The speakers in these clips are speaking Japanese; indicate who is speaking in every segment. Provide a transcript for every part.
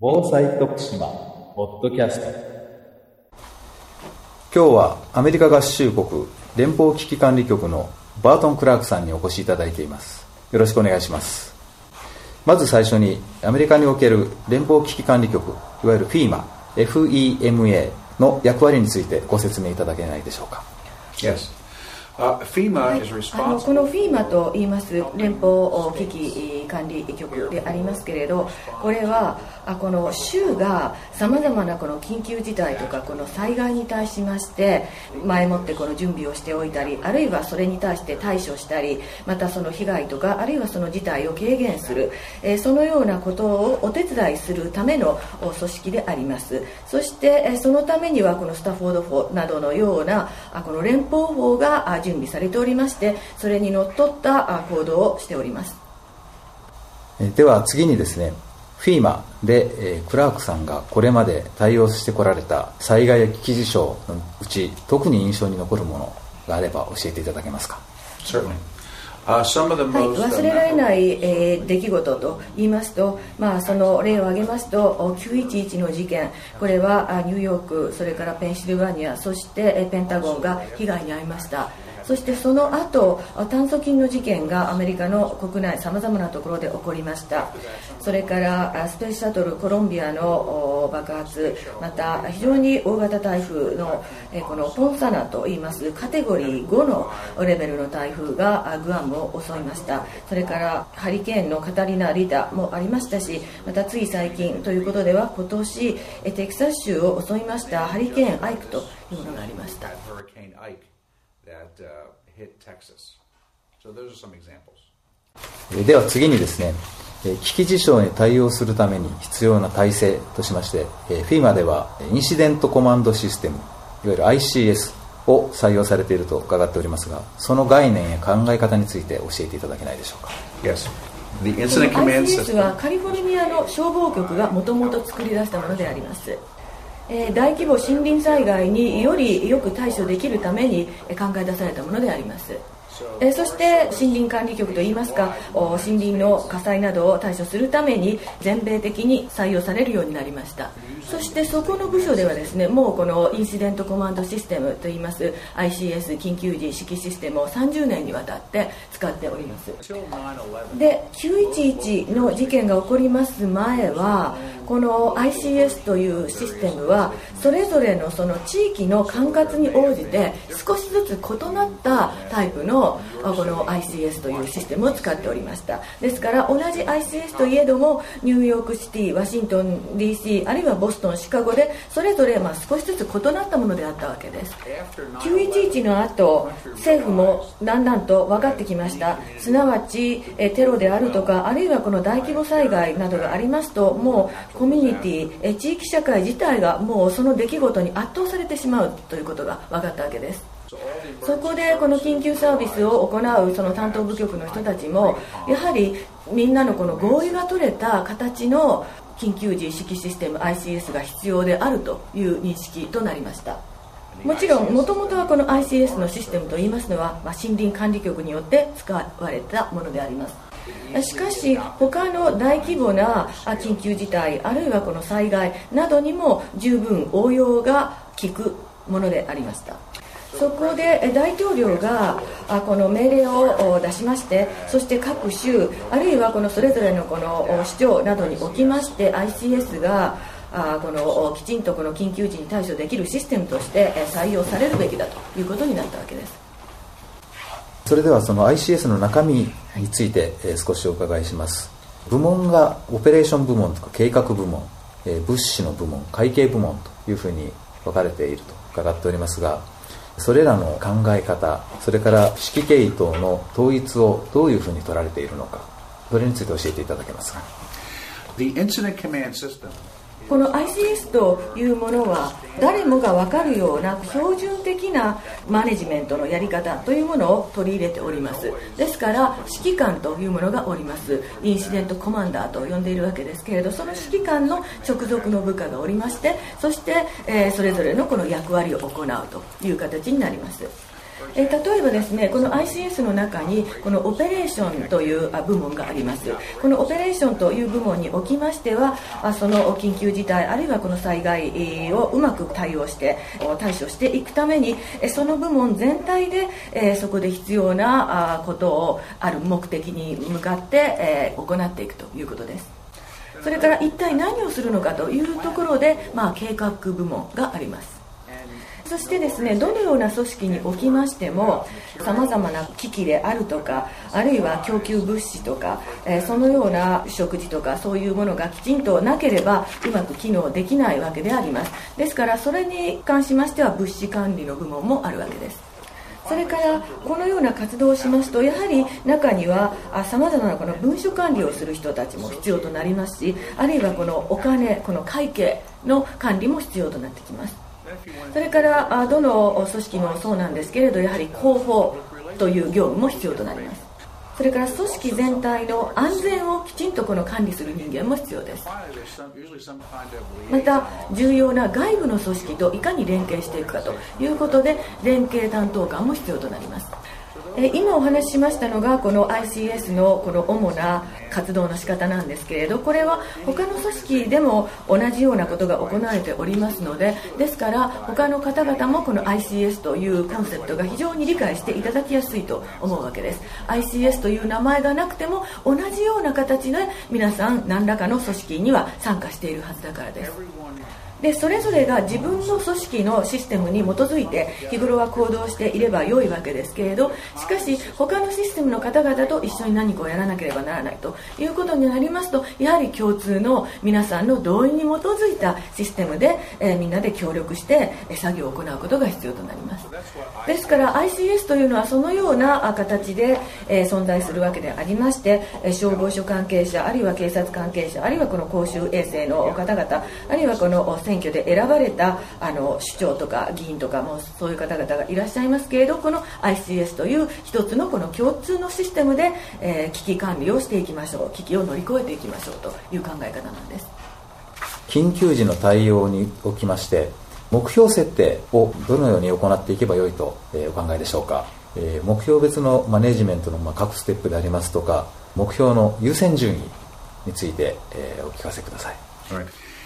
Speaker 1: 防災徳島ポッドキャスト。
Speaker 2: 今日はアメリカ合衆国連邦危機管理局のバートン・クラークさんにお越しいただいています。よろしくお願いします。まず最初にアメリカにおける連邦危機管理局いわゆる FEMA FEMA の役割についてご説明いただけないでしょうか。
Speaker 3: Yes.
Speaker 4: はいあのこの FEMA と言います連邦危機管理局でありますけれどこれはあこの州がさまざまなこの緊急事態とかこの災害に対しまして前もってこの準備をしておいたりあるいはそれに対して対処したりまたその被害とかあるいはその事態を軽減する、えーそのようなことをお手伝いするための組織であります。そしてえーそのためにはこのスタフォード法などのようなあこの連邦法が準備されておりましてそれにのっとったあ行動をしております。
Speaker 2: えーでは次にですね FEMA で、えークラークさんがこれまで対応してこられた災害や危機事象のうち特に印象に残るものがあれば教えていただけますか
Speaker 3: ？Certainly. Uh, some of the
Speaker 4: はい、忘れられない、えー出来事と言いますと、まあ、その例を挙げますとお911の事件。これはあニューヨークそれからペンシルバニアそしてえーペンタゴンが被害に遭いましたそしてその後炭疽菌の事件がアメリカの国内さまざまなところで起こりました。それからスペースシャトルコロンビアの爆発また非常に大型台風のこのポンサナといいますカテゴリー5のレベルの台風がグアムを襲いました。それからハリケーンのカタリナ・リダもありましたしまたつい最近ということでは今年テキサス州を襲いましたハリケーン・アイクというものがありました。
Speaker 3: That uh, hit Texas. So those are some examples.
Speaker 2: えーでは次にですねえー危機事象に対応するために必要な体制としましてえー FEMA ではえーインシデントコマンドシステムいわゆる ICS を採用されていると伺っておりますがその概念や考え方について教えていただけないでしょうか
Speaker 3: ？Yes. The incident command
Speaker 4: ICS は
Speaker 3: system.
Speaker 4: カリフォルニアの消防局がもともと作り出したものであります、えー大規模森林災害によりよく対処できるために考え出されたものであります。えそして森林管理局といいますかお森林の火災などを対処するために全米的に採用されるようになりました。そしてそこの部署ではですねもうこのインシデントコマンドシステムといいます ICS 緊急時指揮システムを30年にわたって使っております。で911の事件が起こります前はこの ICS というシステムはそれぞれのその地域の管轄に応じて少しずつ異なったタイプのあこの ICS というシステムを使っておりました。ですから同じ ICS といえどもニューヨークシティワシントン DC あるいはボストンシカゴでそれぞれまあ少しずつ異なったものであったわけです。911の後政府もだんだんと分かってきました。すなわちえテロであるとかあるいはこの大規模災害などがありますともうコミュニティえ地域社会自体がもうその出来事に圧倒されてしまうということが分かったわけです。そこでこの緊急サービスを行うその担当部局の人たちもやはりみんなのこの合意が取れた形の緊急時指揮システム ICS が必要であるという認識となりました。もちろんもともとはこの ICS のシステムといいますのは、まあ、森林管理局によって使われたものであります。しかし他の大規模なあ緊急事態あるいはこの災害などにも十分応用が効くものでありましたそこで大統領がこの命令を出しましてそして各州あるいはこのそれぞれのこの市長などにおきまして ICS があこのきちんとこの緊急時に対処できるシステムとして採用されるべきだということになったわけです。
Speaker 2: それではその ICS の中身について少しお伺いします。部門がオペレーション部門とか計画部門物資の部門会計部門というふうに分かれていると伺っておりますがそれらの考え方それから指揮系統の統一をどういうふうに取られているのかそれについて教えていただけますか。
Speaker 3: The incident command system
Speaker 4: この ICS というものは誰もが分かるような標準的なマネジメントのやり方というものを取り入れております。ですから指揮官というものがおります。インシデントコマンダーと呼んでいるわけですけれどその指揮官の直属の部下がおりましてそして、えーそれぞれのこの役割を行うという形になります。え、例えばですねこの ICS の中にこのオペレーションという部門があります。このオペレーションという部門におきましてはその緊急事態あるいはこの災害をうまく対応して対処していくためにその部門全体で、えそこで必要なことをある目的に向かって、え行っていくということです。それから一体何をするのかというところで、まあ、計画部門があります。そしてですねどのような組織におきましてもさまざまな機器であるとかあるいは供給物資とか、えー、そのような食事とかそういうものがきちんとなければうまく機能できないわけであります。ですからそれに関しましては物資管理の部門もあるわけです。それからこのような活動をしますとやはり中にはさまざまなこの文書管理をする人たちも必要となりますしあるいはこのお金この会計の管理も必要となってきます。それからどの組織もそうなんですけれどやはり広報という業務も必要となります。それから組織全体の安全をきちんとこの管理する人間も必要です。また重要な外部の組織といかに連携していくかということで連携担当官も必要となります。え今お話ししましたのがこの ICS のこの主な活動の仕方なんですけれどこれは他の組織でも同じようなことが行われておりますのでですから他の方々もこの ICS というコンセプトが非常に理解していただきやすいと思うわけです。ICS という名前がなくても同じような形で皆さん何らかの組織には参加しているはずだからです。でそれぞれが自分の組織のシステムに基づいて日頃は行動していれば良いわけですけれどしかし他のシステムの方々と一緒に何かをやらなければならないということになりますとやはり共通の皆さんの同意に基づいたシステムで、えー、みんなで協力して作業を行うことが必要となります。ですから ICS というのはそのような形で、えー、存在するわけでありまして消防署関係者あるいは警察関係者あるいはこの公衆衛生の方々あるいはこの選挙で選ばれたあの首長とか議員とかもそういう方々がいらっしゃいますけれどこの ICS という一つのこの共通のシステムで、えー、危機管理をしていきましょう危機を乗り越えていきましょうという考え方なんです。
Speaker 2: 緊急時の対応におきまして目標設定をどのように行っていけばよいと、えー、お考えでしょうか、えー、目標別のマネジメントの、まあ、各ステップでありますとか目標の優先順位について、えー、お聞かせください、
Speaker 5: all organizations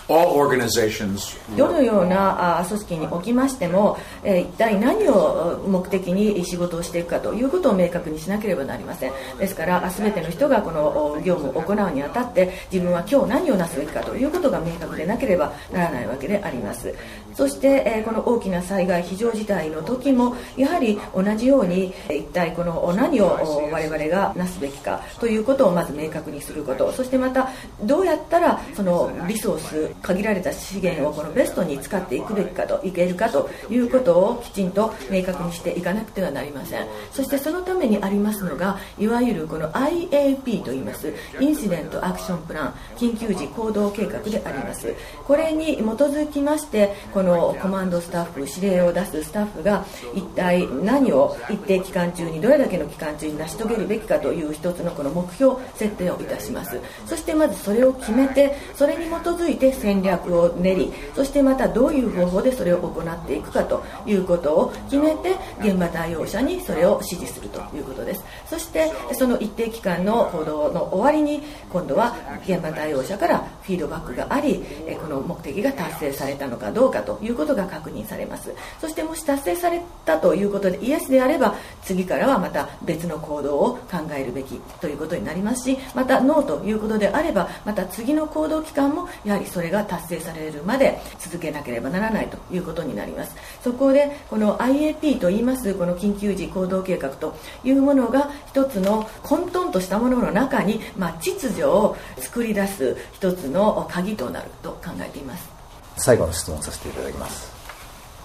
Speaker 4: どのような組織におきましても、え一体何を目的に仕事をしていくかということを明確にしなければなりません。ですから全ての人がこの業務を行うにあたって自分は今日何をなすべきかということが明確でなければならないわけであります。そして、えこの大きな災害非常事態の時もやはり同じように一体この何を我々がなすべきかということをまず明確にすること。そしてまたどうやったらそのリソース限られた資源をこのベストに使っていくべきかといけるかということをきちんと明確にしていかなくてはなりません。そしてそのためにありますのがいわゆるこの IAP といいますインシデントアクションプラン緊急時行動計画であります。これに基づきましてこのコマンドスタッフ指令を出すスタッフが一体何を一定期間中にどれだけの期間中に成し遂げるべきかという一つのこの目標設定をいたします。そしてまずそれを決めてそれに基づいて戦略を練りそしてまたどういう方法でそれを行っていくかということを決めて現場対応者にそれを指示するということです。そしてその一定期間の行動の終わりに今度は現場対応者からフィードバックがありこの目的が達成されたのかどうかということが確認されます。そしてもし達成されたということでイエスであれば次からはまた別の行動を考えるべきということになりますしまたノーということであればまた次の行動期間もやはりそれが達成されるまで続けなければならないということになります。そこでこの IAP といいますこの緊急時行動計画というものが一つの混沌としたものの中に、まあ、秩序を作り出す一つのの鍵となると考えています。
Speaker 2: 最後の質問させていただきます。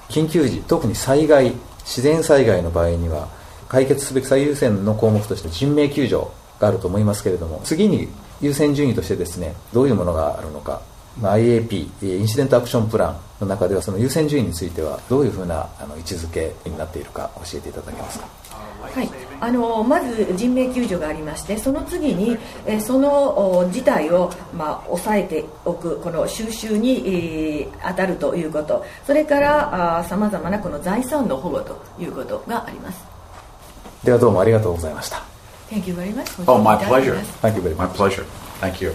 Speaker 2: 緊急時特に災害自然災害の場合には解決すべき最優先の項目として人命救助があると思いますけれども次に優先順位としてですねどういうものがあるのか。ま IAP インシデントアクションプランの中ではその優先順位についてはどういうふうなあの位置づけになっているか教えていただけますか。
Speaker 4: はい、あのまず人命救助がありましてその次に、えその事態を、まあ、抑えておくこの収集に、えー、当たるということそれからさまざまなこの財産の保護ということがあります。
Speaker 2: ではどうもありがとうございました
Speaker 4: Thank you very much.
Speaker 3: Oh, my pleasure.
Speaker 2: Thank you very
Speaker 3: My
Speaker 2: much
Speaker 3: pleasure. Thank you.